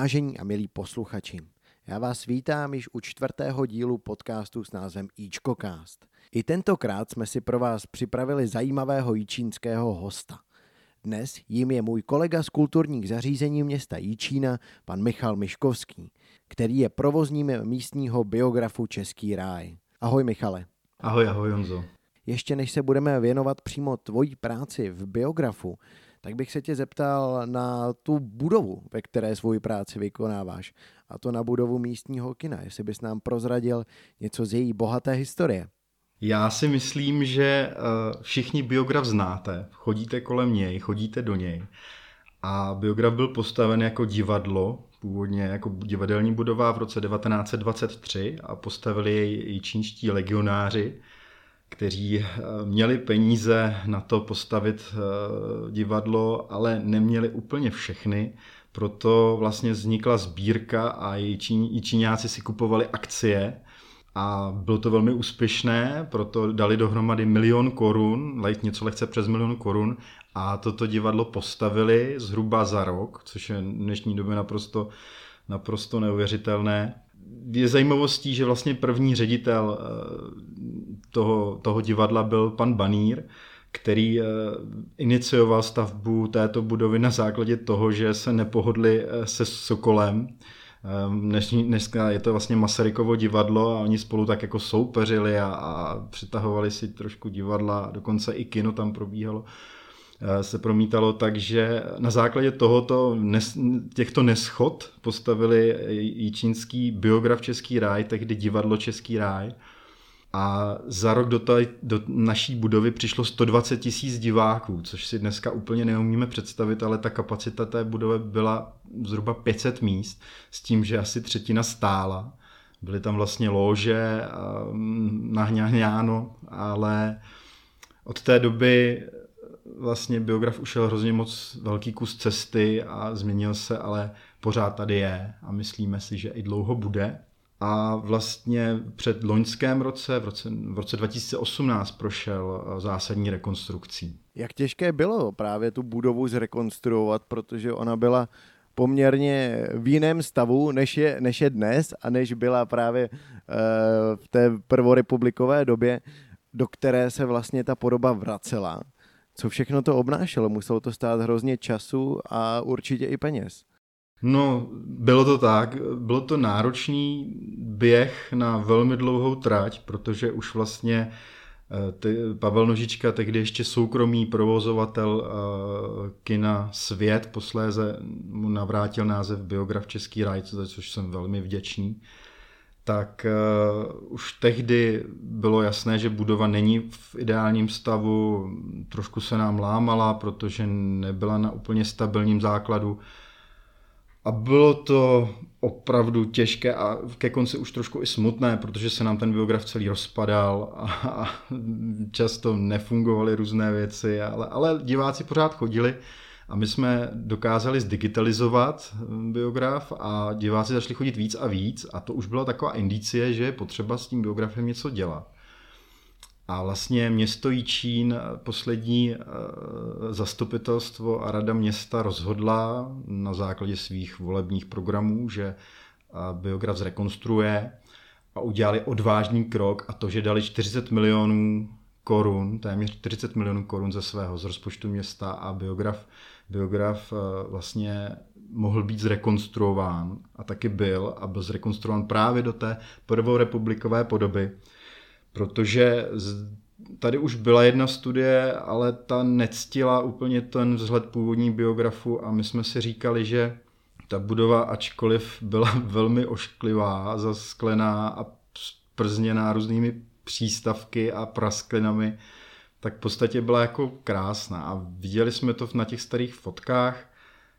Vážení a milí posluchači, já vás vítám již u čtvrtého dílu podcastu s názvem Ičkocast. I tentokrát jsme si pro vás připravili zajímavého jíčínského hosta. Dnes jim je můj kolega z kulturních zařízení města Jíčína, pan Michal Miškovský, který je provozním místního biografu Český ráj. Ahoj Michale. Ahoj, ahoj Honzo. Ještě než se budeme věnovat přímo tvojí práci v biografu, tak bych se tě zeptal na tu budovu, ve které svoji práci vykonáváš. A to na budovu místního kina, jestli bys nám prozradil něco z její bohaté historie. Já si myslím, že eh, všichni biograf znáte. Chodíte kolem něj, chodíte do něj. A biograf byl postaven jako divadlo, původně jako divadelní budova v roce 1923 a postavili jej čínští legionáři kteří eh, měli peníze na to postavit eh, divadlo, ale neměli úplně všechny. Proto vlastně vznikla sbírka a i Číňáci si kupovali akcie. A bylo to velmi úspěšné, proto dali dohromady milion korun, něco lehce přes milion korun. A toto divadlo postavili zhruba za rok, což je v dnešní době naprosto, naprosto neuvěřitelné. Je zajímavostí, že vlastně první ředitel eh, toho, toho divadla byl pan Banír, který eh, inicioval stavbu této budovy na základě toho, že se nepohodli eh, se Sokolem. Dnešní, dneska je to vlastně Masarykovo divadlo a oni spolu tak jako soupeřili a, a přitahovali si trošku divadla, dokonce i kino tam probíhalo. Eh, se promítalo, takže na základě tohoto, těchto neschod postavili i čínský biograf Český ráj, tehdy divadlo Český ráj. A za rok do, taj, do naší budovy přišlo 120 tisíc diváků, což si dneska úplně neumíme představit, ale ta kapacita té budovy byla zhruba 500 míst, s tím, že asi třetina stála. Byly tam vlastně lože, nahňáno, ale od té doby vlastně biograf ušel hrozně moc velký kus cesty a změnil se, ale pořád tady je a myslíme si, že i dlouho bude. A vlastně před loňském roce, v roce, v roce 2018, prošel eh, zásadní rekonstrukcí. Jak těžké bylo právě tu budovu zrekonstruovat, protože ona byla poměrně v jiném stavu, než je, než je dnes a než byla právě uh, v té prvorepublikové době, do které se vlastně ta podoba vracela. Co všechno to obnášelo? Muselo to stát hrozně času a určitě i peněz. No, bylo to tak. Bylo to náročný běh na velmi dlouhou trať, protože už vlastně eh, ty, Pavel Nožička, tehdy ještě soukromý provozovatel uh, kina Svět, posléze mu navrátil název Biograf Český raj, což jsem velmi vděčný tak uh, už tehdy bylo jasné, že budova není v ideálním stavu, trošku se nám lámala, protože nebyla na úplně stabilním základu. A bylo to opravdu těžké a ke konci už trošku i smutné, protože se nám ten biograf celý rozpadal a, a často nefungovaly různé věci, ale, ale diváci pořád chodili. A my jsme dokázali zdigitalizovat biograf a diváci začali chodit víc a víc a to už byla taková indicie, že je potřeba s tím biografem něco dělat. A vlastně město Jíčín, eh, poslední eh, zastupitelstvo a rada města rozhodla na základě svých volebních programů, že biograf zrekonstruuje a udělali odvážný krok a to, že dali 40 milionů korun, téměř 40 milionů korun ze svého z rozpočtu města a biograf biograf eh, vlastně mohl být zrekonstruován a taky byl a byl zrekonstruován právě do té prvorepublikové podoby, protože tady už byla jedna studie, ale ta nectila úplně ten vzhled původní biografu a my jsme si říkali, že ta budova, ačkoliv byla velmi ošklivá, zasklená a przněná různými přístavky a prasklinami, tak v podstatě byla jako krásná. A viděli jsme to na těch starých fotkách,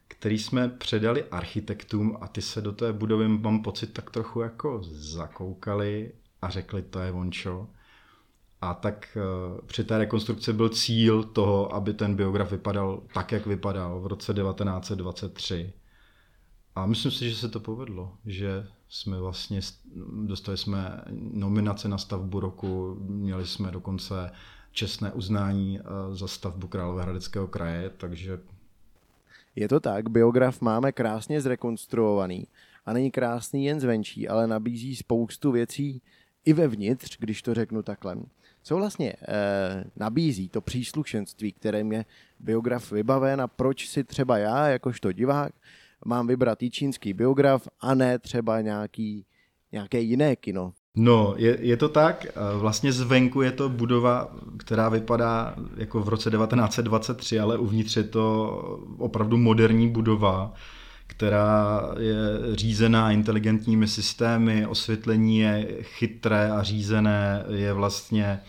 který jsme předali architektům a ty se do té budovy, mám pocit, tak trochu jako zakoukali a řekli, to je vončo. A tak uh, při té rekonstrukci byl cíl toho, aby ten biograf vypadal tak, jak vypadal v roce 1923. A myslím si, že se to povedlo, že jsme vlastně, dostali jsme nominace na stavbu roku, měli jsme dokonce čestné uznání eh, za stavbu Královéhradeckého kraje, takže... Je to tak, biograf máme krásně zrekonstruovaný a není krásný jen zvenčí, ale nabízí spoustu věcí i vevnitř, když to řeknu takhle. Co vlastně eh, nabízí to příslušenství, které mě biograf vybaven a proč si třeba já, jakožto divák, mám vybrat i čínský biograf a ne třeba nějaký, nějaké jiné kino. No, je, je to tak. Vlastně zvenku je to budova, která vypadá jako v roce 1923, ale uvnitř je to opravdu moderní budova, která je řízená inteligentními systémy, osvětlení je chytré a řízené, je vlastně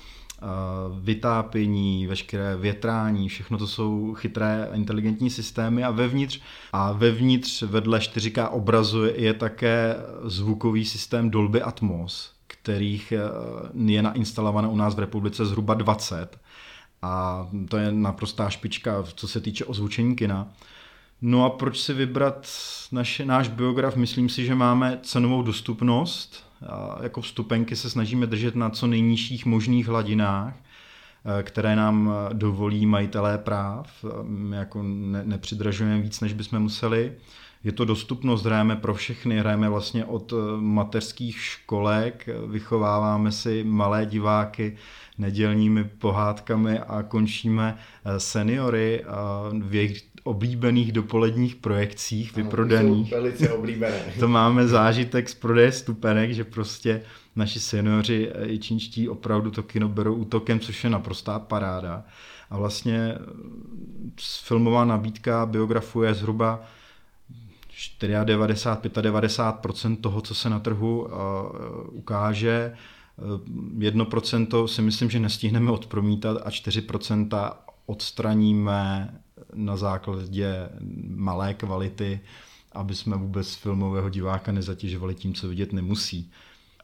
vytápění, veškeré větrání, všechno to jsou chytré inteligentní systémy a vevnitř a vevnitř vedle 4K obrazu je také zvukový systém Dolby Atmos, kterých eh, je nainstalované u nás v republice zhruba 20 a to je naprostá špička, co se týče ozvučení kina. No a proč si vybrat naše, náš biograf? Myslím si, že máme cenovou dostupnost, jako vstupenky se snažíme držet na co nejnižších možných hladinách, eh, které nám eh, dovolí majitelé práv. My jako ne, nepřidražujeme víc, než bychom museli. Je to dostupnost, hrajeme pro všechny, hrajeme vlastně od eh, mateřských školek, vychováváme si malé diváky nedělními pohádkami a končíme seniory v jejich oblíbených dopoledních projekcích ano, vyprodaných. velice oblíbené. to máme zážitek z prodeje stupenek, že prostě naši seniori i čínští opravdu to kino berou útokem, což je naprostá paráda. A vlastně eh, filmová nabídka biografuje zhruba 94-95% toho, co se na trhu uh, ukáže. 1% si myslím, že nestihneme odpromítat a 4% odstraníme na základě malé kvality, aby jsme vůbec filmového diváka nezatěžovali tím, co vidět nemusí.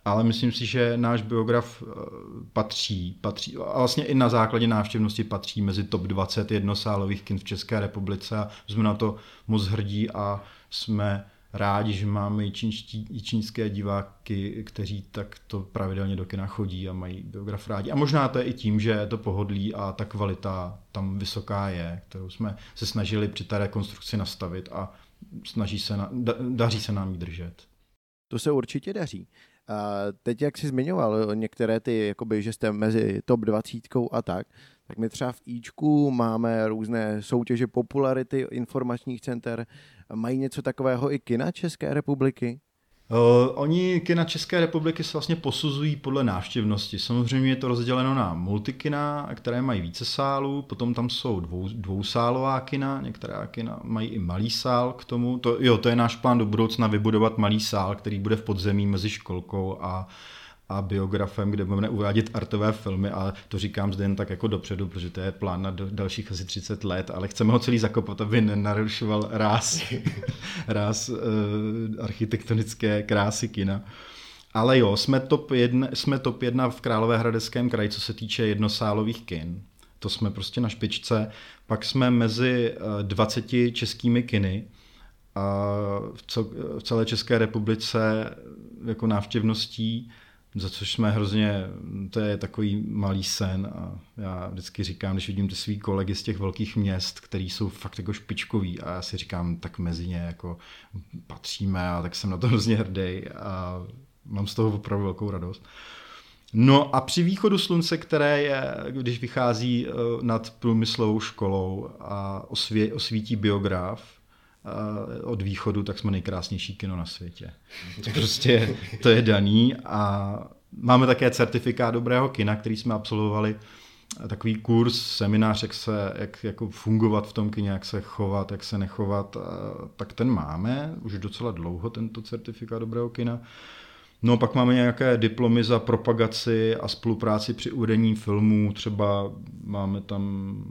Ale myslím si, že náš biograf eh, patří, patří a vlastně i na základě návštěvnosti patří mezi top 20 jednosálových kin v České republice jsme na to moc hrdí a jsme rádi, že máme i, čínští, i čínské diváky, kteří takto pravidelně do kina chodí a mají biograf rádi. A možná to je i tím, že to pohodlí a ta kvalita tam vysoká je, kterou jsme se snažili při té rekonstrukci nastavit a snaží se na, da, daří se nám ji držet. To se určitě daří. A teď, jak jsi zmiňoval některé ty, jakoby, že jste mezi top 20 a tak, tak my třeba v Ičku máme různé soutěže popularity informačních center. Mají něco takového i kina České republiky? Uh, oni kina České republiky se vlastně posuzují podle návštěvnosti. Samozřejmě je to rozděleno na multikina, které mají více sálů, potom tam jsou dvou, dvousálová kina, některá kina mají i malý sál k tomu. To, jo, to je náš plán do budoucna vybudovat malý sál, který bude v podzemí mezi školkou a a biografem, kde budeme uvádět artové filmy a to říkám zde jen tak jako dopředu, protože to je plán na dalších asi 30 let, ale chceme ho celý zakopat, aby nenarušoval ráz, ráz uh, architektonické krásy kina. Ale jo, jsme top, jedna, jsme top jedna v Královéhradeckém kraji, co se týče jednosálových kin. To jsme prostě na špičce. Pak jsme mezi 20 eh, českými kiny a v celé České republice jako návštěvností za což jsme hrozně, to je takový malý sen a já vždycky říkám, když vidím ty svý kolegy z těch velkých měst, který jsou fakt jako špičkoví a já si říkám, tak mezi ně jako patříme a tak jsem na to hrozně hrdý a mám z toho opravdu velkou radost. No a při východu slunce, které je, když vychází eh, nad průmyslovou školou a osvě, osvítí biograf, od východu, tak jsme nejkrásnější kino na světě. To prostě to je daný a máme také certifikát dobrého kina, který jsme absolvovali takový kurz, seminář, jak, se, jak jako fungovat v tom kině, jak se chovat, jak se nechovat, tak ten máme už docela dlouho, tento certifikát dobrého kina. No pak máme nějaké diplomy za propagaci a spolupráci při uvedení filmů, třeba máme tam,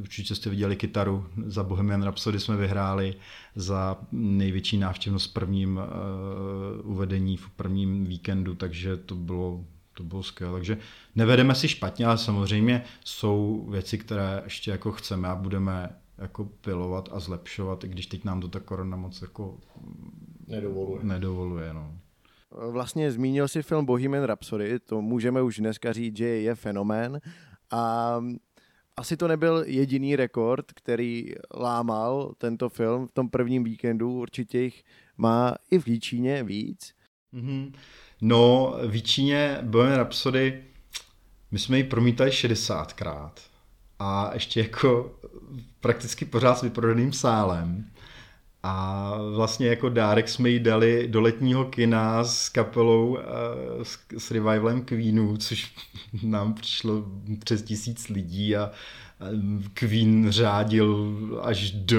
určitě jste viděli kytaru, za Bohemian Rhapsody jsme vyhráli za největší návštěvnost v prvním uh, uvedení v prvním víkendu, takže to bylo to bylo skvělé. Takže nevedeme si špatně, ale samozřejmě jsou věci, které ještě jako chceme a budeme jako pilovat a zlepšovat, i když teď nám to ta korona moc jako nedovoluje. nedovoluje no. Vlastně zmínil si film Bohemian Rhapsody, to můžeme už dneska říct, že je fenomén. A asi to nebyl jediný rekord, který lámal tento film v tom prvním víkendu. Určitě jich má i v Líčíně víc. Mm-hmm. No, v Líčíně Bohemian Rhapsody, my jsme ji promítali 60krát a ještě jako prakticky pořád s vyprodaným sálem. A vlastně jako dárek jsme jí dali do letního kina s kapelou uh, s, s revivalem Queenu, což nám přišlo přes tisíc lidí a Queen řádil až do,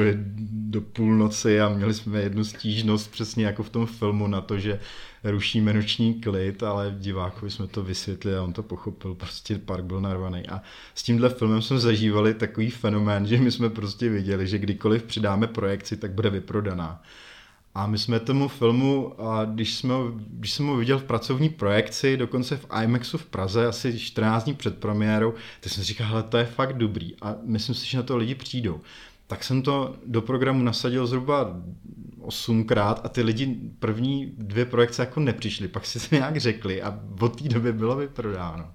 do půlnoci a měli jsme jednu stížnost přesně jako v tom filmu na to, že rušíme noční klid, ale divákovi jsme to vysvětlili a on to pochopil, prostě park byl narvaný. A s tímhle filmem jsme zažívali takový fenomén, že my jsme prostě viděli, že kdykoliv přidáme projekci, tak bude vyprodaná. A my jsme tomu filmu, a když, jsme, když jsem ho viděl v pracovní projekci, dokonce v IMAXu v Praze, asi 14 dní před premiérou, tak jsem říkal, hele, to je fakt dobrý a myslím si, že na to lidi přijdou. Tak jsem to do programu nasadil zhruba osmkrát a ty lidi první dvě projekce jako nepřišli, pak si to nějak řekli a od té doby bylo vyprodáno.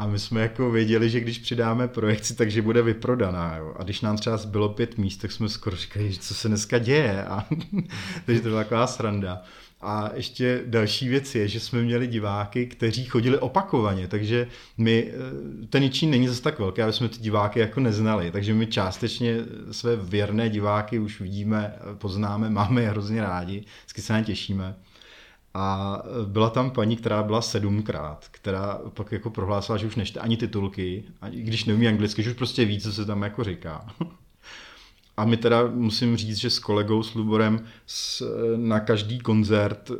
A my jsme jako věděli, že když přidáme projekci, takže bude vyprodaná. Jo? A když nám třeba bylo pět míst, tak jsme skoro říkali, co se dneska děje. A, takže to byla taková sranda. A ještě další věc je, že jsme měli diváky, kteří chodili opakovaně, takže my, eh, ten ničí není zase tak velký, aby jsme ty diváky jako neznali, takže my částečně své věrné diváky už vidíme, poznáme, máme je hrozně rádi, vždycky se na těšíme. A byla tam paní, která byla sedmkrát, která pak jako prohlásila, že už nečte ani titulky, ani když neumí anglicky, že už prostě ví, co se tam jako říká. A my teda musím říct, že s kolegou, s Luborem, s, na každý koncert,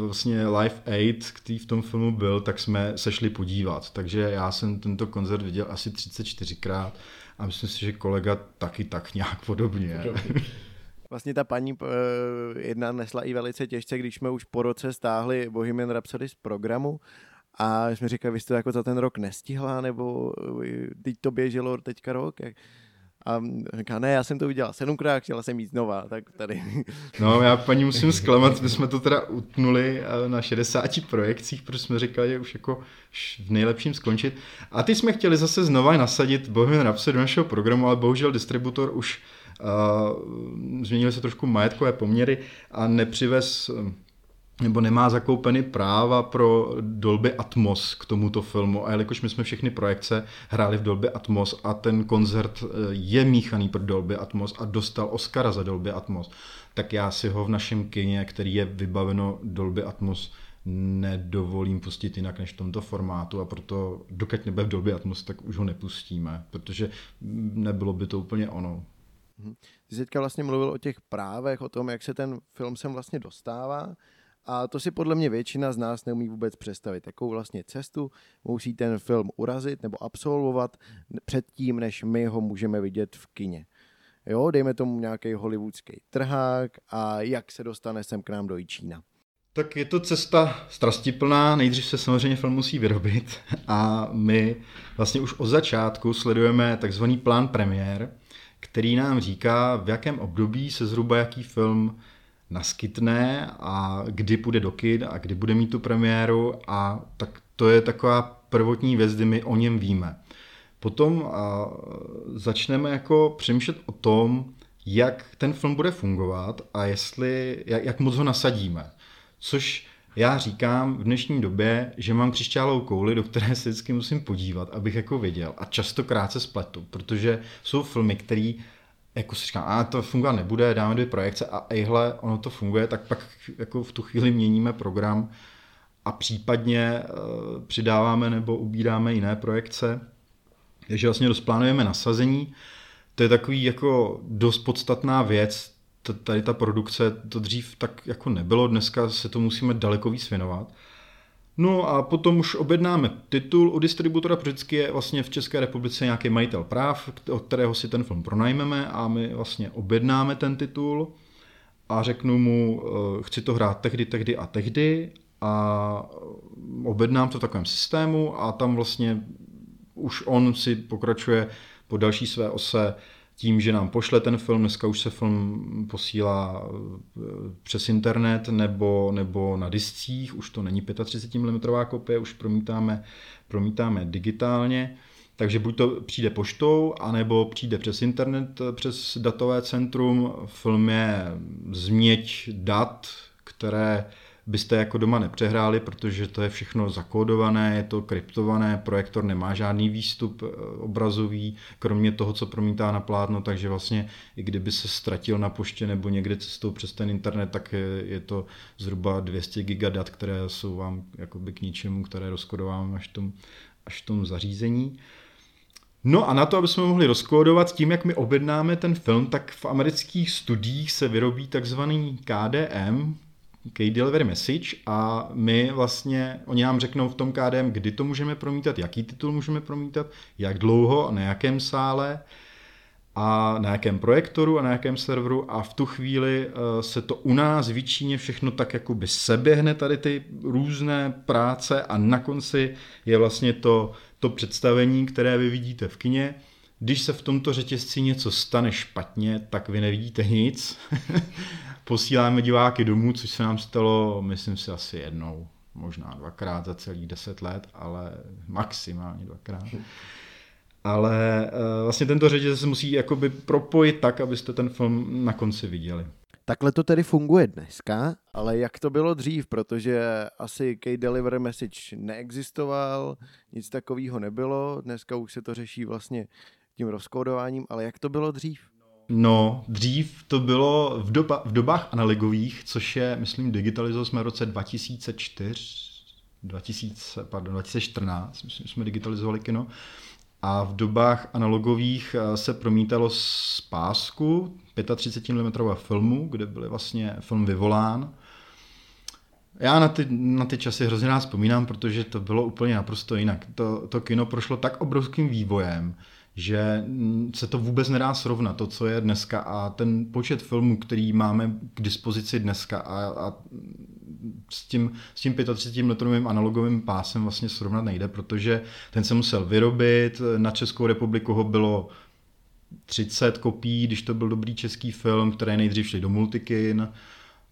vlastně Live Aid, který v tom filmu byl, tak jsme se šli podívat. Takže já jsem tento koncert viděl asi 34krát a myslím si, že kolega taky tak nějak podobně. podobně. Vlastně ta paní uh, jedna nesla i velice těžce, když jsme už po roce stáhli Bohemian Rhapsody z programu a jsme říkali, vy jste jako za ten rok nestihla, nebo eh, teď to běželo teďka rok, jak... A říká, ne, já jsem to viděla sedmkrát, chtěla jsem jít znova, tak tady. No, já paní musím zklamat, my jsme to teda utnuli eh, na 60 projekcích, protože jsme říkali, že už jako v nejlepším skončit. A ty jsme chtěli zase znova nasadit Bohemian Rhapsody do našeho programu, ale bohužel distributor už změnily se trošku majetkové poměry a nepřivez nebo nemá zakoupeny práva pro Dolby Atmos k tomuto filmu. A jelikož my jsme všechny projekce hráli v Dolby Atmos a ten koncert e, je míchaný pro Dolby Atmos a dostal Oscara za Dolby Atmos, tak já si ho v našem kině, který je vybaveno Dolby Atmos, nedovolím pustit jinak než v tomto formátu a proto dokud nebude v Dolby Atmos, tak už ho nepustíme, protože nebylo by to úplně ono. Mhm. Ty jsi teďka vlastně mluvil o těch právech, o tom, jak se ten film sem vlastně dostává. A to si podle mě většina z nás neumí vůbec představit. Jakou vlastně cestu musí ten film urazit nebo absolvovat předtím, než my ho můžeme vidět v kině. Jo, dejme tomu nějaký hollywoodský trhák a jak se dostane sem k nám do Jičína. Tak je to cesta strastiplná, nejdřív se samozřejmě film musí vyrobit a my vlastně už od začátku sledujeme takzvaný plán premiér, který nám říká, v jakém období se zhruba jaký film naskytne a kdy půjde do kin a kdy bude mít tu premiéru a tak to je taková prvotní věc, kdy my o něm víme. Potom a, začneme jako přemýšlet o tom, jak ten film bude fungovat a jestli, jak, jak moc ho nasadíme. Což já říkám v dnešní době, že mám křišťálovou kouli, do které se vždycky musím podívat, abych jako věděl. A častokrát se spletu, protože jsou filmy, které jako si říkám, a to fungovat nebude, dáme dvě projekce a ejhle, ono to funguje, tak pak jako v tu chvíli měníme program a případně uh, přidáváme nebo ubíráme jiné projekce. Takže vlastně rozplánujeme nasazení. To je takový jako dost podstatná věc, tady ta produkce, to dřív tak jako nebylo, dneska se to musíme daleko víc věnovat. No a potom už objednáme titul u distributora, protože vždycky je vlastně v České republice nějaký majitel práv, od kterého si ten film pronajmeme a my vlastně objednáme ten titul a řeknu mu, eh, chci to hrát tehdy, tehdy a tehdy a objednám to v takovém systému a tam vlastně už on si pokračuje po další své ose tím, že nám pošle ten film, dneska už se film posílá eh, přes internet nebo, nebo na discích, už to není 35 mm kopie, už promítáme, promítáme digitálně, takže buď to přijde poštou, anebo přijde přes internet, přes datové centrum. Film je změť dat, které byste jako doma nepřehráli, protože to je všechno zakódované, je to kryptované, projektor nemá žádný výstup eh, obrazový, kromě toho, co promítá na plátno, takže vlastně i kdyby se ztratil na poště nebo někde cestou přes ten internet, tak je, to zhruba 200 gigadat, které jsou vám jakoby k ničemu, které rozkodováme až v tom, až v tom zařízení. No a na to, aby jsme mohli rozkódovat tím, jak my objednáme ten film, tak v amerických studiích se vyrobí takzvaný KDM, Key Delivery Message a my vlastně, oni nám řeknou v tom KDM, kdy to můžeme promítat, jaký titul můžeme promítat, jak dlouho a na jakém sále a na jakém projektoru a na jakém serveru a v tu chvíli eh, se to u nás vyčíně všechno tak jakoby seběhne tady ty různé práce a na konci je vlastně to, to představení, které vy vidíte v kině. Když se v tomto řetězci něco stane špatně, tak vy nevidíte nic posíláme diváky domů, což se nám stalo, myslím si, asi jednou, možná dvakrát za celých deset let, ale maximálně dvakrát. Ale uh, vlastně tento řetězec se musí jakoby propojit tak, abyste ten film na konci viděli. Takhle to tedy funguje dneska, ale jak to bylo dřív, protože asi Key Delivery Message neexistoval, nic takového nebylo, dneska už se to řeší vlastně tím rozkódováním, ale jak to bylo dřív? No, dřív to bylo v, doba, v dobách analogových, což je, myslím, digitalizovali jsme v roce 2004, 2000, pardon, 2014, myslím, jsme digitalizovali kino. A v dobách analogových eh, se promítalo z pásku 35 mm filmu, kde byl vlastně film vyvolán. Já na ty, na ty časy hrozně rád vzpomínám, protože to bylo úplně naprosto jinak. To, to kino prošlo tak obrovským vývojem, že se to vůbec nedá srovnat, to, co je dneska. A ten počet filmů, který máme k dispozici dneska a, a s tím, s tím 35 metrovým analogovým pásem vlastně srovnat nejde, protože ten se musel vyrobit, na Českou republiku ho bylo 30 kopií, když to byl dobrý český film, které nejdřív šli do multikin,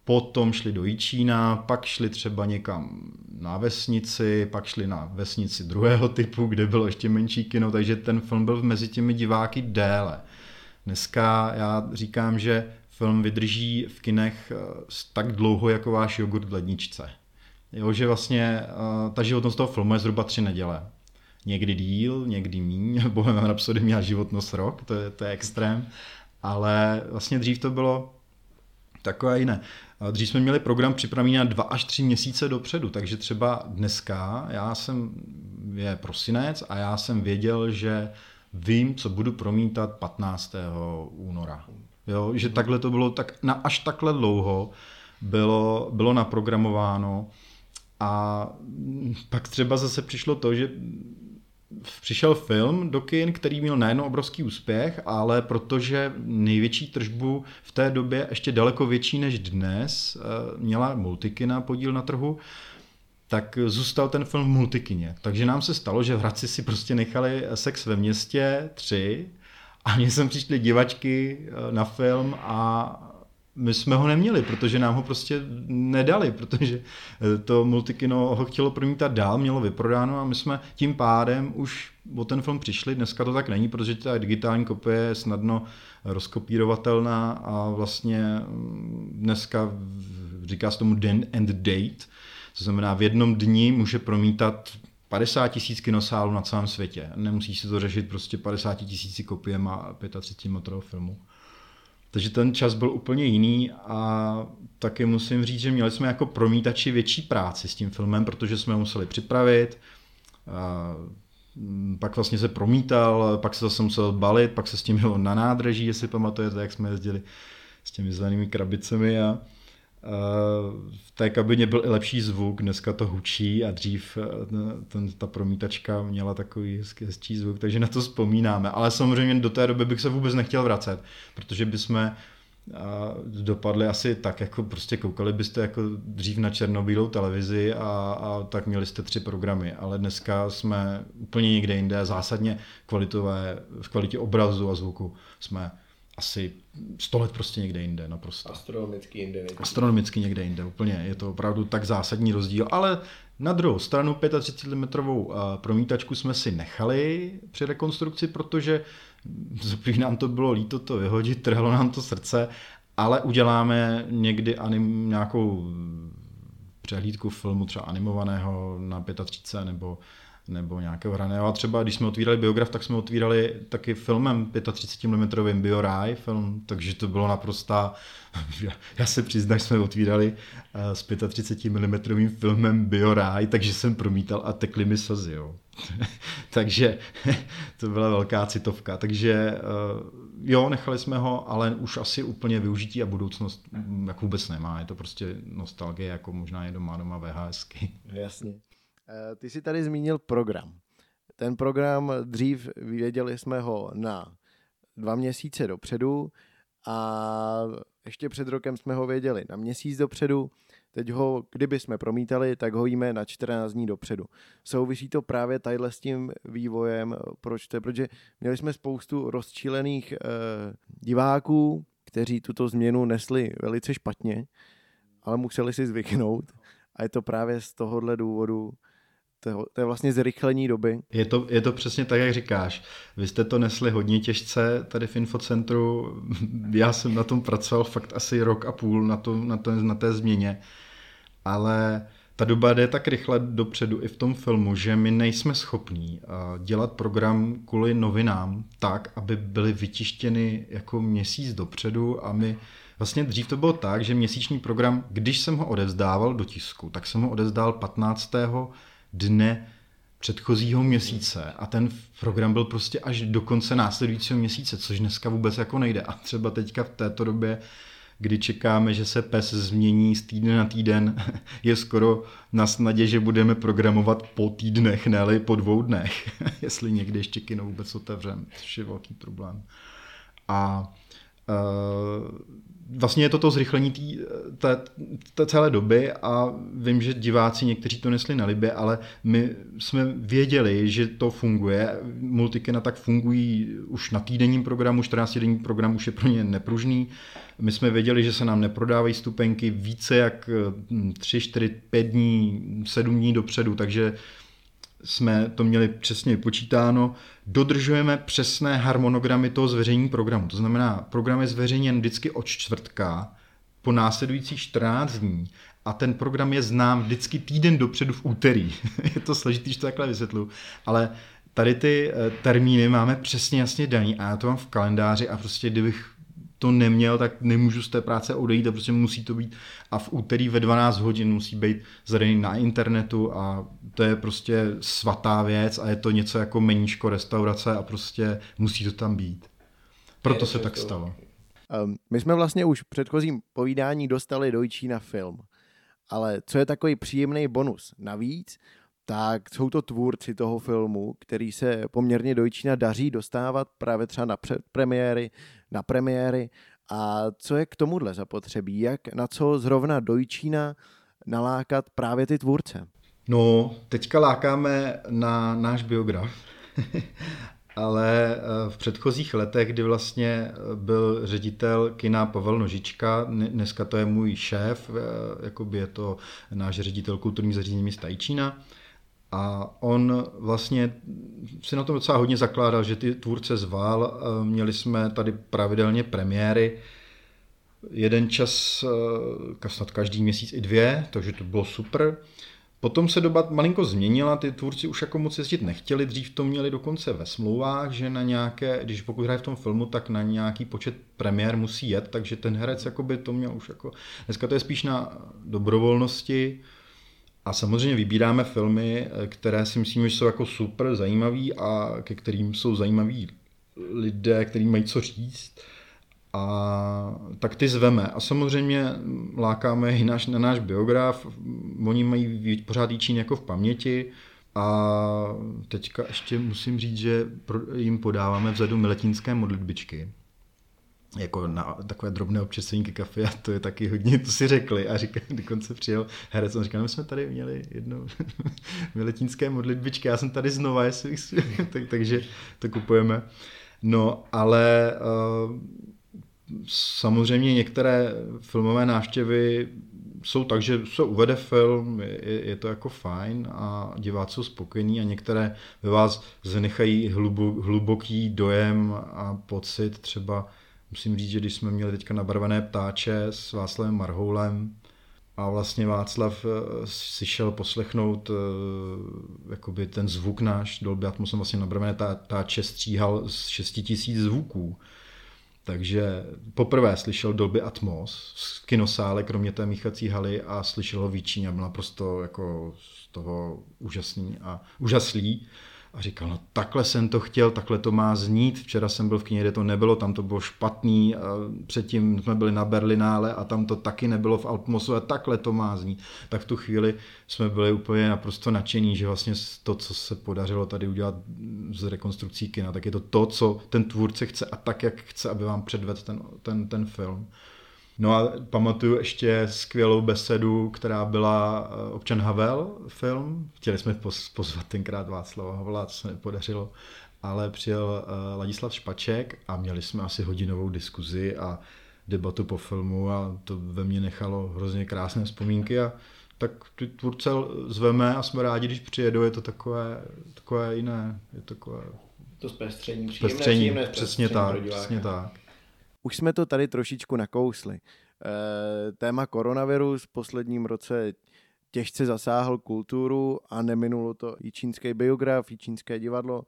potom šli do Jičína, pak šli třeba někam na vesnici, pak šli na vesnici druhého typu, kde bylo ještě menší kino, takže ten film byl mezi těmi diváky déle. Dneska já říkám, že film vydrží v kinech eh, tak dlouho jako váš jogurt v ledničce. Jo, že vlastně uh, ta životnost toho filmu je zhruba tři neděle. Někdy díl, někdy míň, Bohemian Rhapsody měla životnost rok, to je, to je extrém, ale vlastně dřív to bylo takové jiné. Dřív jsme měli program připravený na dva až tři měsíce dopředu, takže třeba dneska, já jsem, je prosinec a já jsem věděl, že vím, co budu promítat 15. února. Jo, že takhle to bylo, tak na až takhle dlouho bylo, bylo naprogramováno a pak třeba zase přišlo to, že přišel film do kin, který měl nejen obrovský úspěch, ale protože největší tržbu v té době ještě daleko větší než dnes eh, měla multikina podíl na trhu, tak zůstal ten film v multikině. Takže nám se stalo, že v Hradci si prostě nechali sex ve městě tři a mě sem přišli divačky eh, na film a my jsme ho neměli, protože nám ho prostě nedali, protože eh, to multikino ho chtělo promítat dál, mělo vyprodáno a my jsme tím pádem už o ten film přišli. Dneska to tak není, protože ta digitální kopie je snadno rozkopírovatelná a vlastně mm, dneska říká se tomu den and date, to znamená v jednom dni může promítat 50 tisíc kinosálů na celém světě. Nemusí si to řešit prostě 50 tisíci kopiema 35 metrového filmu. Takže ten čas byl úplně jiný a taky musím říct, že měli jsme jako promítači větší práci s tím filmem, protože jsme museli připravit, a pak vlastně se promítal, pak se zase musel balit, pak se s tím jelo na nádraží, jestli pamatujete, jak jsme jezdili s těmi zelenými krabicemi a, v té kabině byl i lepší zvuk, dneska to hučí a dřív eh, ten, ta promítačka měla takový hezký, zvuk, takže na to vzpomínáme. Ale samozřejmě do té doby bych se vůbec nechtěl vracet, protože bychom a dopadli asi tak, jako prostě koukali byste jako dřív na černobílou televizi a, a tak měli jste tři programy, ale dneska jsme úplně někde jinde, zásadně kvalitové, v kvalitě obrazu a zvuku jsme asi 100 let prostě někde jinde, naprosto. Astronomicky jinde. Nejde. Astronomicky někde jinde, úplně. Je to opravdu tak zásadní rozdíl, ale na druhou stranu 35 mm promítačku jsme si nechali při rekonstrukci, protože prý nám to bylo líto to vyhodit, trhlo nám to srdce, ale uděláme někdy anim, nějakou přehlídku filmu třeba animovaného na 35 nebo nebo nějakého hraného. A třeba když jsme otvírali biograf, tak jsme otvírali taky filmem 35 mm BioRai film, takže to bylo naprosto. já se přiznám, že jsme otvírali eh, s 35 mm filmem BioRai, takže jsem promítal a tekly mi slzy. Jo. takže to byla velká citovka. Takže eh, jo, nechali jsme ho, ale už asi úplně využití a budoucnost mm, jako vůbec nemá. Je to prostě nostalgie, jako možná je doma doma VHSky. Jasně. Eh, ty jsi tady zmínil program. Ten program dřív věděli jsme ho na dva měsíce dopředu a ještě před rokem jsme ho věděli na měsíc dopředu. Teď ho, kdyby jsme promítali, tak ho jíme na 14 dní dopředu. Souvisí to právě tadyhle s tím vývojem. Proč to je? Protože měli jsme spoustu rozčílených eh, diváků, kteří tuto změnu nesli velice špatně, ale museli si zvyknout. A je to právě z tohohle důvodu, to to je vlastně zrychlení doby. Je to, je to přesně tak, jak říkáš. Vy jste to nesli hodně těžce tady v Infocentru. Já jsem na tom pracoval fakt asi rok a půl na, to, na, to, na té změně. Ale ta doba jde tak rychle dopředu i v tom filmu, že my nejsme schopní dělat program kvůli novinám tak, aby byly vytištěny jako měsíc dopředu a my Vlastně dřív to bylo tak, že měsíční program, když jsem ho odevzdával do tisku, tak jsem ho odevzdal 15 dne předchozího měsíce a ten program byl prostě až do konce následujícího měsíce, což dneska vůbec jako nejde. A třeba teďka v této době, kdy čekáme, že se PES změní z týdne na týden, je skoro na snadě, že budeme programovat po týdnech, ne po dvou dnech, jestli někdy ještě kino vůbec otevřem, což je velký problém. A uh, vlastně je to to zrychlení té, té celé doby a vím, že diváci někteří to nesli na libě, ale my jsme věděli, že to funguje. Multikina tak fungují už na týdenním programu, 14-denní program už je pro ně nepružný. My jsme věděli, že se nám neprodávají stupenky více jak 3, 4, 5 dní, 7 dní dopředu, takže jsme to měli přesně počítáno, dodržujeme přesné harmonogramy toho zveřejnění programu. To znamená, program je zveřejněn vždycky od čtvrtka po následujících 14 dní a ten program je znám vždycky týden dopředu v úterý. je to složitý, že to takhle vysvětlu, ale tady ty eh, termíny máme přesně jasně daní a já to mám v kalendáři a prostě kdybych to neměl, tak nemůžu z té práce odejít a prostě musí to být a v úterý ve 12 hodin musí být zadaný na internetu a to je prostě svatá věc a je to něco jako meníčko restaurace a prostě musí to tam být. Proto se tak stalo. Um, my jsme vlastně už v předchozím povídání dostali do na film, ale co je takový příjemný bonus navíc, tak jsou to tvůrci toho filmu, který se poměrně do Čína daří dostávat právě třeba na premiéry, na premiéry. A co je k tomuhle zapotřebí? Jak, na co zrovna do Čína nalákat právě ty tvůrce? No, teďka lákáme na náš biograf, ale eh, v předchozích letech, kdy vlastně eh, byl ředitel kina Pavel Nožička, dneska to je můj šéf, eh, jakoby je to náš ředitel kulturní zařízení města Jičína, a on vlastně si na tom docela hodně zakládal, že ty tvůrce zval. Měli jsme tady pravidelně premiéry. Jeden čas, snad každý měsíc i dvě, takže to bylo super. Potom se doba malinko změnila, ty tvůrci už jako moc jezdit nechtěli, dřív to měli dokonce ve smlouvách, že na nějaké, když pokud hraje v tom filmu, tak na nějaký počet premiér musí jet, takže ten herec jakoby to měl už jako, dneska to je spíš na dobrovolnosti, a samozřejmě vybíráme filmy, které si myslím, že jsou jako super zajímavý a ke kterým jsou zajímaví lidé, kteří mají co říct. A tak ty zveme. A samozřejmě lákáme i náš, na náš biograf. Oni mají pořád Jíčín jako v paměti. A teďka ještě musím říct, že jim podáváme vzadu miletínské modlitbičky jako na takové drobné občerstvení ke kafe a to je taky hodně, to si řekli a říká, dokonce přijel herec, on říkal, no, my jsme tady měli jednou miletínské modlitbičky, já jsem tady znova, jestli, tak, takže to kupujeme. No, ale uh, samozřejmě některé filmové návštěvy jsou tak, že se uvede film, je, je to jako fajn a diváci jsou spokojení a některé ve vás zanechají hluboký dojem a pocit. Třeba musím říct, že když jsme měli teďka nabarvené ptáče s Václavem Marhoulem, a vlastně Václav eh, si šel poslechnout eh, jakoby ten zvuk náš, Dolby Atmos, vlastně nabravené táče stříhal z 6000 zvuků. Takže poprvé slyšel Dolby Atmos v kinosále, kromě té míchací haly a slyšel ho výčině a byl naprosto jako z toho úžasný a úžaslý a říkal, no takhle jsem to chtěl, takhle to má znít. Včera jsem byl v kyně, kde to nebylo, tam to bylo špatný, předtím jsme byli na Berlinále a tam to taky nebylo v Altmosu a takhle to má znít. Tak v tu chvíli jsme byli úplně naprosto nadšení, že vlastně to, co se podařilo tady udělat z rekonstrukcí kina, tak je to to, co ten tvůrce chce a tak, jak chce, aby vám předvedl ten, ten, ten film. No a pamatuju ještě skvělou besedu, která byla eh, Občan Havel film. Chtěli jsme pozvat tenkrát Václava Havla, to se nepodařilo, ale přijel eh, Ladislav Špaček a měli jsme asi hodinovou diskuzi a debatu po filmu a to ve mně nechalo hrozně krásné vzpomínky a tak ty tvůrce zveme a jsme rádi, když přijedou, je to takové, takové jiné, je takové... To zpestření, příjemné, příjemné přesně tak, přesně tak. Už jsme to tady trošičku nakousli. E, téma koronavirus v posledním roce těžce zasáhl kulturu a neminulo to i čínský biograf, i čínské divadlo.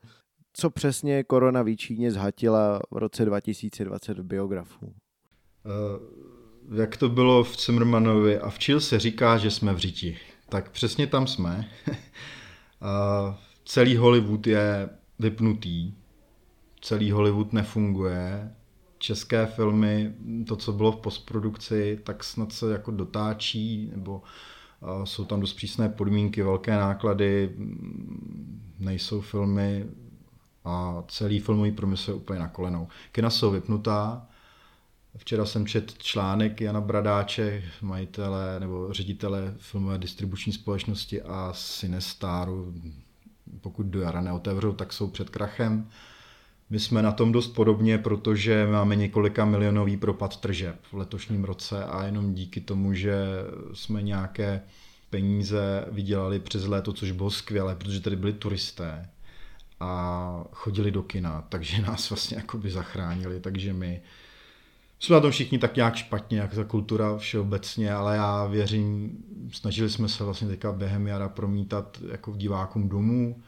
Co přesně korona v Číně zhatila v roce 2020 v biografu? Uh, jak to bylo v Cimrmanovi a v Čil se říká, že jsme v říti. Tak přesně tam jsme. uh, celý Hollywood je vypnutý, celý Hollywood nefunguje, české filmy, to, co bylo v postprodukci, tak snad se jako dotáčí, nebo jsou tam dost přísné podmínky, velké náklady, nejsou filmy a celý filmový průmysl je úplně na kolenou. Kina jsou vypnutá, Včera jsem četl článek Jana Bradáče, majitele nebo ředitele filmové distribuční společnosti a Cinestaru. Pokud do jara neotevřou, tak jsou před krachem. My jsme na tom dost podobně, protože máme několika milionový propad tržeb v letošním roce a jenom díky tomu, že jsme nějaké peníze vydělali přes léto, což bylo skvělé, protože tady byli turisté a chodili do kina, takže nás vlastně jakoby zachránili, takže my jsme na tom všichni tak nějak špatně, jak ta kultura všeobecně, ale já věřím, snažili jsme se vlastně teďka během jara promítat jako divákům domů,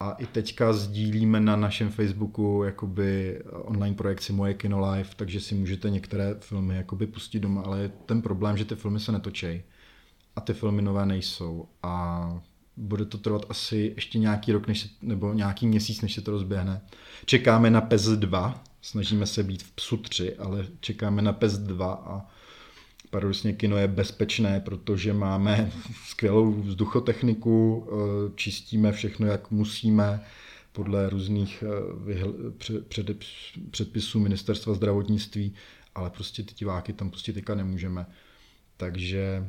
a i teďka sdílíme na našem Facebooku jakoby online projekci Moje Kino Live, takže si můžete některé filmy jakoby pustit doma, ale je ten problém, že ty filmy se netočí a ty filmy nové nejsou a bude to trvat asi ještě nějaký rok, než se, nebo nějaký měsíc, než se to rozběhne. Čekáme na PES 2, snažíme se být v PSU 3, ale čekáme na PES 2 a Paradoxně kino je bezpečné, protože máme skvělou vzduchotechniku, eh, čistíme všechno, jak musíme, podle různých eh, předpisů ministerstva zdravotnictví, ale prostě ty diváky tam prostě teďka nemůžeme. Takže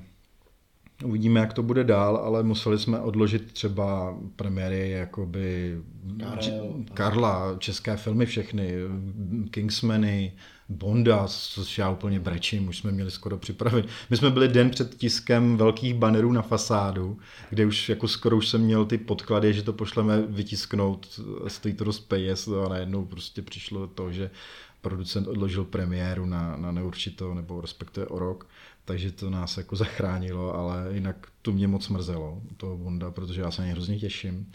Uvidíme, jak to bude dál, ale museli jsme odložit třeba premiéry jakoby Karel. Karla, české filmy všechny, Kingsmany, Bonda, což já úplně brečím, už jsme měli skoro připravit. My jsme byli den před tiskem velkých banerů na fasádu, kde už jako skoro už jsem měl ty podklady, že to pošleme vytisknout, stojí to dost peněz a najednou prostě přišlo to, že producent odložil premiéru na, na neurčitou nebo respektive o rok takže to nás jako zachránilo, ale jinak to mě moc mrzelo, toho Bonda, protože já se na něj hrozně těším.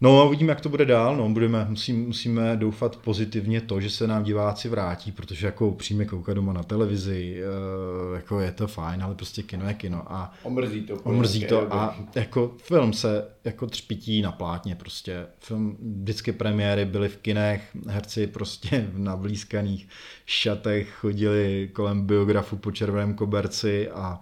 No a uvidíme, jak to bude dál. No, budeme, musím, musíme doufat pozitivně to, že se nám diváci vrátí, protože jako upřímně koukat doma na televizi, uh, jako je to fajn, ale prostě kino je kino. A omrzí to. Omrzí to a jako film se jako třpití na plátně prostě. Film, vždycky premiéry byly v kinech, herci prostě v nablízkaných šatech chodili kolem biografu po červeném koberci a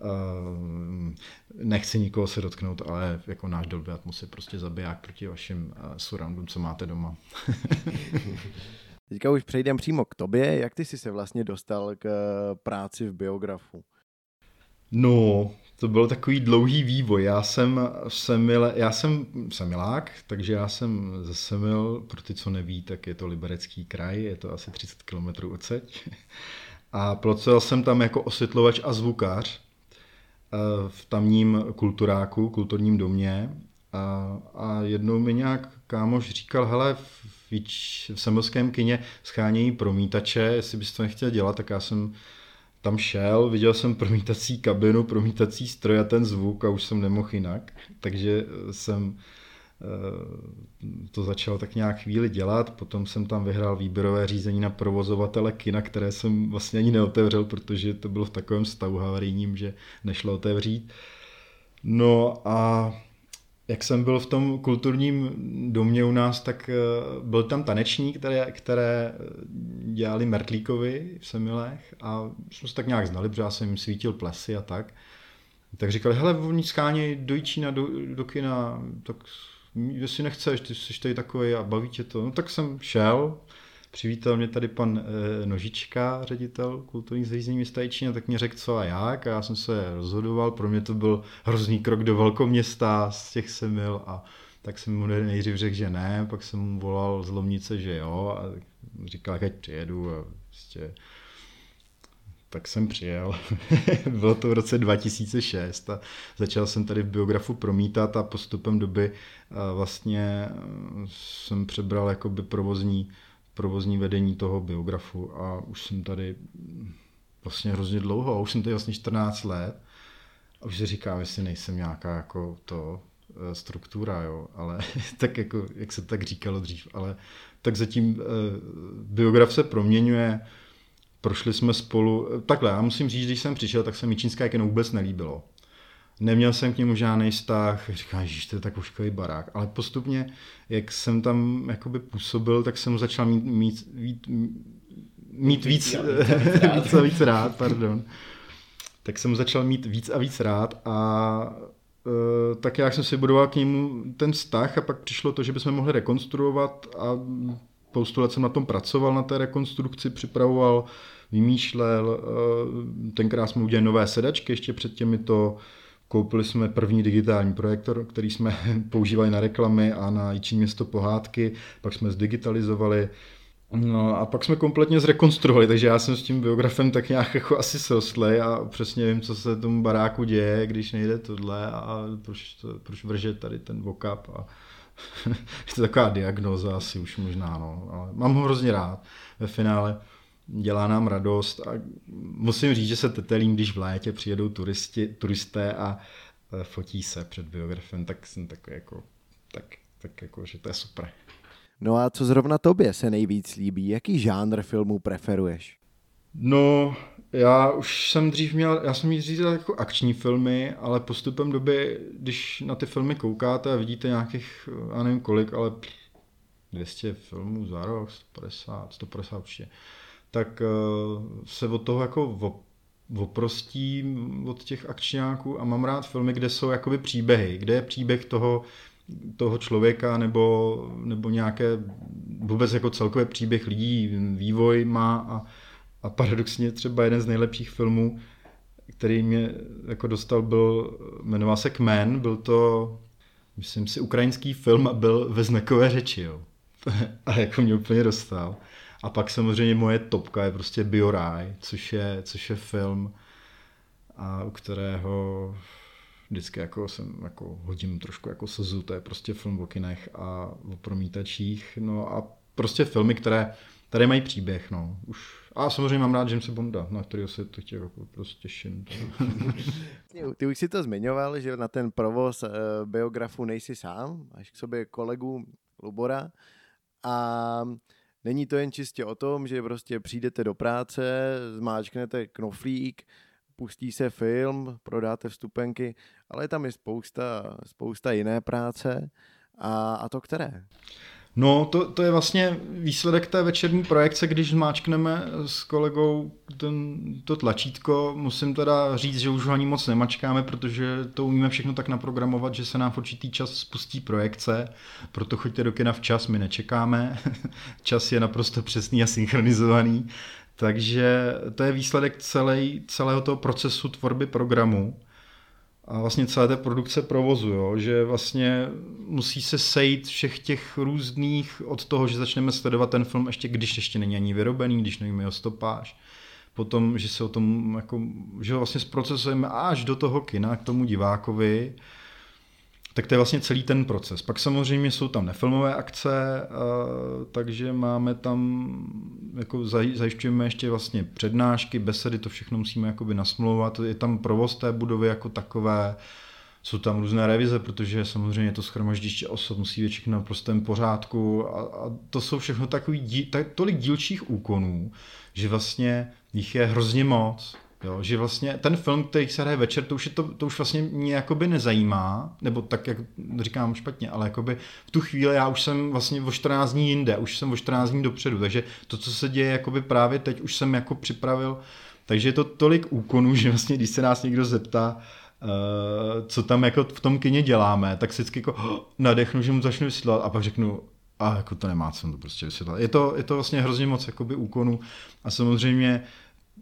Uh, nechci nikoho se dotknout, ale jako náš Dolby Atmos je prostě zabiják proti vašim uh, surroundům, co máte doma. Teďka už přejdeme přímo k tobě. Jak ty jsi se vlastně dostal k práci v biografu? No, to byl takový dlouhý vývoj. Já jsem, semile, já jsem semilák, takže já jsem ze Semil, pro ty, co neví, tak je to Liberecký kraj, je to asi 30 km odseď. A pracoval jsem tam jako osvětlovač a zvukář eh, v tamním kulturáku, kulturním domě. A, a jednou mi nějak kámoš říkal, hele, v, v Semilském kině schánějí promítače, jestli bys to nechtěl dělat, tak já jsem tam šel, viděl jsem promítací kabinu, promítací stroj a ten zvuk a už jsem nemohl jinak. Takže jsem eh, to začal tak nějak chvíli dělat, potom jsem tam vyhrál výběrové řízení na provozovatele kina, které jsem vlastně ani neotevřel, protože to bylo v takovém stavu havarijním, že nešlo otevřít. No a jak jsem byl v tom kulturním domě u nás, tak eh, byl tam tanečník, které, které dělali Mertlíkovi v Semilech a jsme se tak nějak znali, protože já jsem jim svítil plesy a tak. Tak říkali, hele, oni schánějí do Jíčína, do, do kina, tak jestli nechceš, ty jsi tady takový a baví tě to. No tak jsem šel, přivítal mě tady pan e, Nožička, ředitel kulturní zařízení města Jičína, tak mě řekl co a jak a já jsem se rozhodoval, pro mě to byl hrozný krok do velkoměsta z těch semil a tak jsem mu nejdřív řekl, že ne, pak jsem mu volal z Lomnice, že jo a říkal, ať přijedu a prostě tak jsem přijel. Bylo to v roce 2006 a začal jsem tady v biografu promítat a postupem doby vlastně jsem přebral jakoby provozní provozní vedení toho biografu a už jsem tady vlastně hrozně dlouho, a už jsem tady vlastně 14 let a už si říkám, jestli nejsem nějaká jako to e, struktura, jo, ale tak jako, jak se tak říkalo dřív, ale tak zatím eh, biograf se proměňuje, prošli jsme spolu, takhle, já musím říct, když jsem přišel, tak se mi čínské kino vůbec nelíbilo. Neměl jsem k němu žádný vztah, říkám, že to je tak uškový barák, ale postupně, jak jsem tam jakoby působil, tak jsem začal mít, mít, mít, mít víc, víc a víc rád, pardon. Tak jsem začal mít víc a víc rád a e, tak jak jsem si budoval k němu ten vztah a pak přišlo to, že bychom mohli rekonstruovat a spoustu let jsem na tom pracoval, na té rekonstrukci, připravoval, vymýšlel. E, tenkrát jsme udělali nové sedačky ještě před těmito Koupili jsme první digitální projektor, který jsme používali na reklamy a na Jičí město pohádky, pak jsme zdigitalizovali No a pak jsme kompletně zrekonstruovali, takže já jsem s tím biografem tak nějak jako asi srostlej a přesně vím, co se tomu baráku děje, když nejde tohle a proč, to, proč vrže tady ten vokap a je to taková diagnoza asi už možná, no, ale mám ho hrozně rád ve finále dělá nám radost a musím říct, že se tetelím, když v létě přijedou turisti, turisté a e, fotí se před biografem, tak jsem takový jako, tak, tak jako, že to je super. No a co zrovna tobě se nejvíc líbí? Jaký žánr filmů preferuješ? No, já už jsem dřív měl, já jsem dřív dělal jako akční filmy, ale postupem doby, když na ty filmy koukáte a vidíte nějakých, já nevím kolik, ale 200 filmů za rok, 150, 150 určitě, tak eh, se od toho jako oprostí od těch akčňáků a mám rád filmy, kde jsou jakoby příběhy, kde je příběh toho, toho člověka nebo, nebo nějaké vůbec jako celkově příběh lidí, vývoj má a, a paradoxně třeba jeden z nejlepších filmů, který mě jako dostal, byl, jmenoval se Kmen, byl to, myslím si, ukrajinský film a byl ve znakové řeči, jo. a jako mě úplně dostal. A pak samozřejmě moje topka je prostě Bioraj, což je, což je film, a u kterého vždycky jako jsem jako hodím trošku jako slzu, to je prostě film o kinech a o promítačích, no a prostě filmy, které, které mají příběh, no, už a samozřejmě mám rád Jamesa Bonda, na kterého se to jako prostě těším. Ty už si to zmiňoval, že na ten provoz uh, biografu nejsi sám, máš k sobě kolegu Lubora a Není to jen čistě o tom, že prostě přijdete do práce, zmáčknete knoflík, pustí se film, prodáte vstupenky, ale je tam i spousta, spousta jiné práce. A, a to které? No, to, to je vlastně výsledek té večerní projekce, když zmáčkneme s kolegou ten, to tlačítko. Musím teda říct, že už ho ani moc nemačkáme, protože to umíme všechno tak naprogramovat, že se nám v určitý čas spustí projekce, proto choďte do kina včas, my nečekáme. čas je naprosto přesný a synchronizovaný. Takže to je výsledek celé, celého toho procesu tvorby programu. A vlastně celé té produkce provozu, jo? že vlastně musí se sejít všech těch různých, od toho, že začneme sledovat ten film ještě, když ještě není ani vyrobený, když nevíme jeho stopáž, potom, že se o tom, jako, že vlastně zprocesujeme až do toho kina k tomu divákovi, tak to je vlastně celý ten proces. Pak samozřejmě jsou tam nefilmové akce, takže máme tam, jako zajišťujeme ještě vlastně přednášky, besedy, to všechno musíme jakoby nasmlouvat. Je tam provoz té budovy jako takové, jsou tam různé revize, protože samozřejmě to schromaždiště osob musí být všechno na prostém pořádku a, a to jsou všechno takový tak, tolik dílčích úkonů, že vlastně jich je hrozně moc Jo, že vlastně ten film, který se hraje večer, to už, je to, to už vlastně mě jakoby nezajímá, nebo tak, jak říkám špatně, ale jakoby v tu chvíli já už jsem vlastně o 14 dní jinde, už jsem o 14 dní dopředu, takže to, co se děje jakoby právě teď, už jsem jako připravil, takže je to tolik úkonů, že vlastně, když se nás někdo zeptá, uh, co tam jako v tom kině děláme, tak si vždycky jako nadechnu, že mu začnu vysvětlovat. A pak řeknu, a jako to nemá co to prostě vysvětlat. Je to, je to vlastně hrozně moc jakoby úkonů. A samozřejmě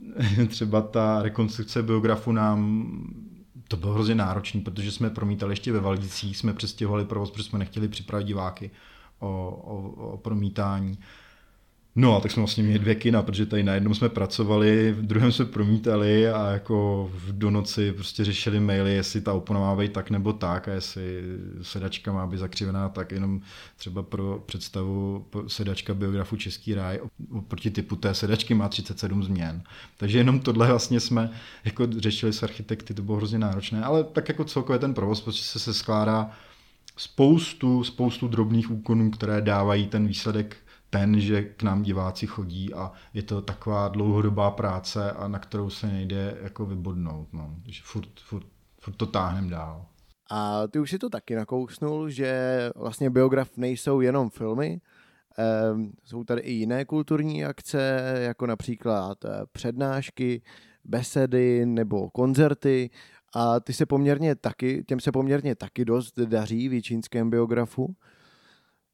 třeba ta rekonstrukce biografu nám to bylo hrozně náročné, protože jsme promítali ještě ve Valdicích, jsme přestěhovali provoz, protože jsme nechtěli připravit diváky o, o, o promítání. No a tak jsme vlastně měli dvě kina, protože tady na jednom jsme pracovali, v druhém jsme promítali a jako do noci prostě řešili maily, jestli ta opona má být tak nebo tak a jestli sedačka má být zakřivená tak jenom třeba pro představu sedačka biografu Český ráj oproti typu té sedačky má 37 změn. Takže jenom tohle vlastně jsme jako řešili s architekty, to bylo hrozně náročné, ale tak jako celkově ten provoz prostě se, se skládá spoustu, spoustu drobných úkonů, které dávají ten výsledek ten, že k nám diváci chodí a je to taková dlouhodobá práce a na kterou se nejde jako vybodnout. No. Takže furt, furt, furt to táhnem dál. A ty už si to taky nakousnul, že vlastně biograf nejsou jenom filmy, ehm, jsou tady i jiné kulturní akce, jako například eh, přednášky, besedy nebo koncerty a ty se poměrně taky, těm se poměrně taky dost daří v čínském biografu.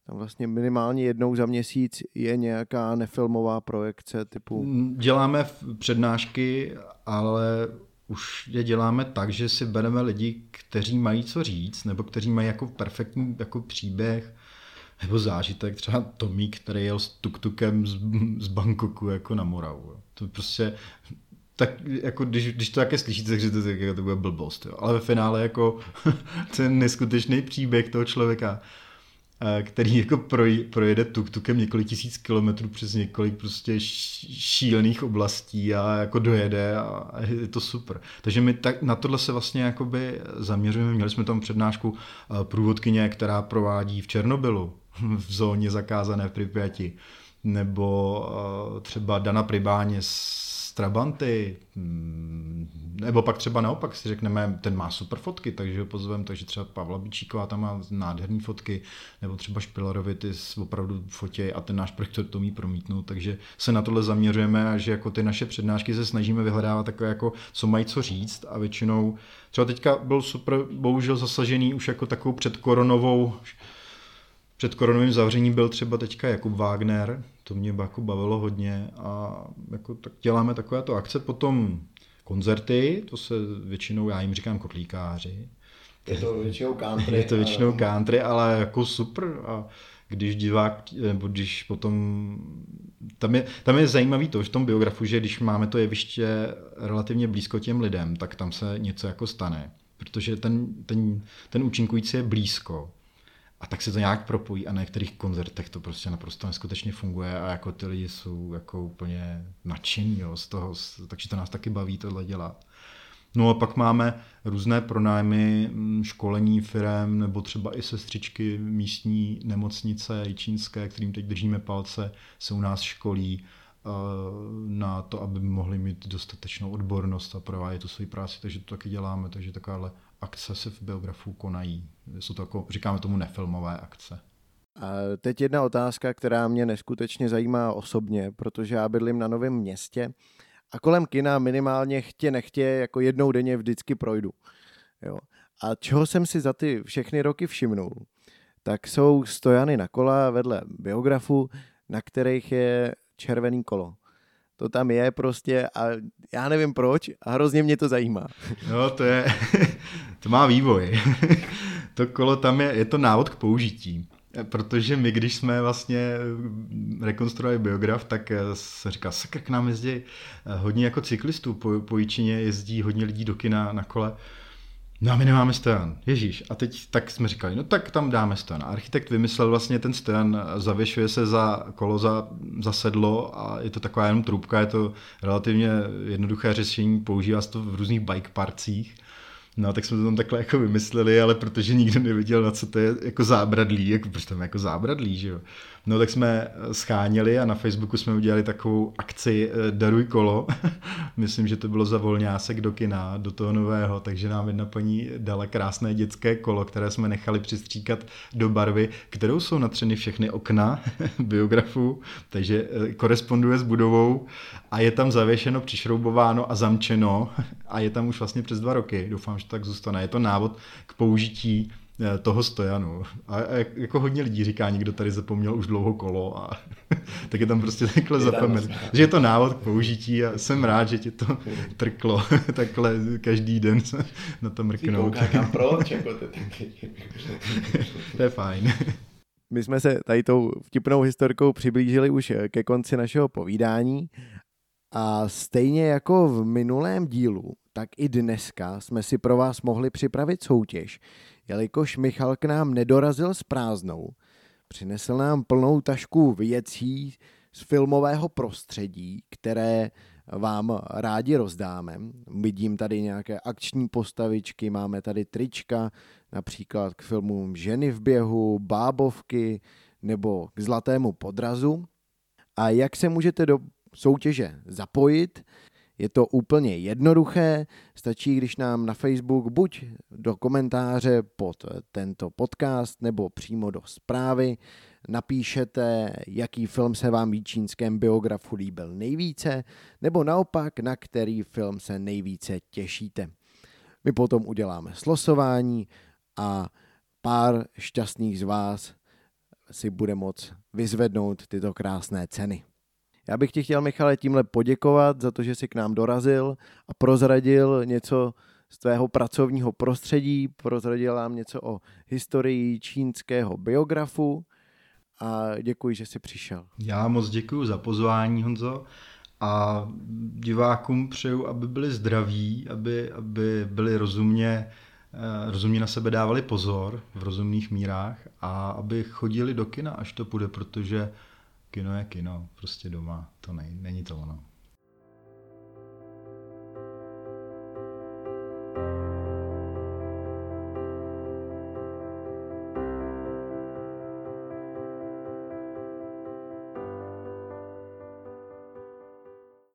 Tam vlastně minimálně jednou za měsíc je nějaká nefilmová projekce typu... Mm, děláme přednášky, ale už je děláme tak, že si bereme lidi, kteří mají co říct, nebo kteří mají jako perfektní jako příběh, nebo zážitek, třeba Tomík, který jel s tuktukem z, z Bangkoku jako na Moravu. To prostě tak jako když, když to také slyšíte, takže to, jako, to bude blbost, jo. ale ve finále jako ten neskutečný příběh toho člověka který jako projede tuk-tukem několik tisíc kilometrů přes několik prostě šílených oblastí a jako dojede a je to super. Takže my tak, na tohle se vlastně jakoby zaměřujeme. Měli jsme tam přednášku průvodkyně, která provádí v Černobylu, v zóně zakázané v Pripyati, nebo třeba Dana Pribáně z Trabanty, mm, nebo pak třeba naopak si řekneme, ten má super fotky, takže ho pozveme, takže třeba Pavla Bičíková tam má nádherné fotky, nebo třeba Špilarovi ty opravdu fotě a ten náš projektor to umí promítnout, takže se na tohle zaměřujeme a že jako ty naše přednášky se snažíme vyhledávat takové jako, co mají co říct a většinou, třeba teďka byl super, bohužel zasažený už jako takovou předkoronovou před koronovým zavřením byl třeba teďka Jakub Wagner, to mě jako bavilo hodně a jako tak děláme takovéto akce, potom koncerty, to se většinou, já jim říkám kotlíkáři. Je to většinou country. Je to většinou country, ale jako super a když divák, nebo když potom, tam je, tam je zajímavý to, že v tom biografu, že když máme to jeviště relativně blízko těm lidem, tak tam se něco jako stane, protože ten, ten, ten účinkující je blízko a tak se to nějak propojí a na některých koncertech to prostě naprosto neskutečně funguje a jako ty lidi jsou jako úplně nadšení jo, z toho, takže to nás taky baví tohle dělat. No a pak máme různé pronájmy, mm, školení firem nebo třeba i sestřičky místní nemocnice čínské, kterým teď držíme palce, se u nás školí eh, na to, aby mohli mít dostatečnou odbornost a provádět tu svoji práci, takže to taky děláme, takže takováhle akce se v biografu konají. Jsou to jako, říkáme tomu nefilmové akce. A teď jedna otázka, která mě neskutečně zajímá osobně, protože já bydlím na novém městě a kolem kina minimálně chtě nechtě jako jednou denně vždycky projdu. Jo. A čeho jsem si za ty všechny roky všimnul, tak jsou stojany na kola vedle biografu, na kterých je červený kolo. To tam je prostě a já nevím proč a hrozně mě to zajímá. No to je, to má vývoj. to kolo tam je, je to návod k použití. Protože my, když jsme vlastně rekonstruovali biograf, tak se říká, sakr k nám jezdí hodně jako cyklistů po, po jezdí hodně lidí do kina na kole. No a my nemáme stojan. Ježíš. A teď tak jsme říkali, no tak tam dáme stojan. Architekt vymyslel vlastně ten stojan, zavěšuje se za kolo, za, za sedlo a je to taková jenom trubka, je to relativně jednoduché řešení, používá se to v různých bike parcích. No, tak jsme to tam takhle jako vymysleli, ale protože nikdo neviděl, na co to je jako zábradlí, jako proč tam jako zábradlí, že jo. No tak jsme eh, scháněli a na Facebooku jsme udělali takovou akci eh, Daruj kolo. Myslím, že to bylo za volňásek do kina, do toho nového, takže nám jedna paní dala krásné dětské kolo, které jsme nechali přistříkat do barvy, kterou jsou natřeny všechny okna biografu, takže eh, koresponduje s budovou a je tam zavěšeno, přišroubováno a zamčeno a je tam už vlastně přes dva roky. Doufám, že tak zůstane. Je to návod k použití Eh, toho stojanu. A, a jako hodně lidí říká, někdo tady zapomněl už dlouho kolo a tak je tam prostě takhle zapomenut. Že je to návod k použití a jsem rád, že ti to trklo takhle každý den na to mrknout. proč, jako to, to je fajn. My jsme se tady tou vtipnou historkou přiblížili už ke konci našeho povídání a stejně jako v minulém dílu, tak i dneska jsme si pro vás mohli připravit soutěž, jelikož Michal k nám nedorazil s prázdnou. Přinesl nám plnou tašku věcí z filmového prostředí, které vám rádi rozdáme. Vidím tady nějaké akční postavičky, máme tady trička, například k filmům Ženy v běhu, Bábovky nebo k Zlatému podrazu. A jak se můžete do soutěže zapojit? Je to úplně jednoduché, stačí, když nám na Facebook buď do komentáře pod tento podcast nebo přímo do zprávy napíšete, jaký film se vám v čínském biografu líbil nejvíce, nebo naopak, na který film se nejvíce těšíte. My potom uděláme slosování a pár šťastných z vás si bude moct vyzvednout tyto krásné ceny. Já bych ti chtěl, Michale, tímhle poděkovat za to, že jsi k nám dorazil a prozradil něco z tvého pracovního prostředí, prozradil nám něco o historii čínského biografu a děkuji, že jsi přišel. Já moc děkuji za pozvání, Honzo. A divákům přeju, aby byli zdraví, aby, aby byli rozumně, eh, rozumně na sebe dávali pozor v rozumných mírách a aby chodili do kina, až to půjde, protože kino je kino, prostě doma, to ne, není to ono.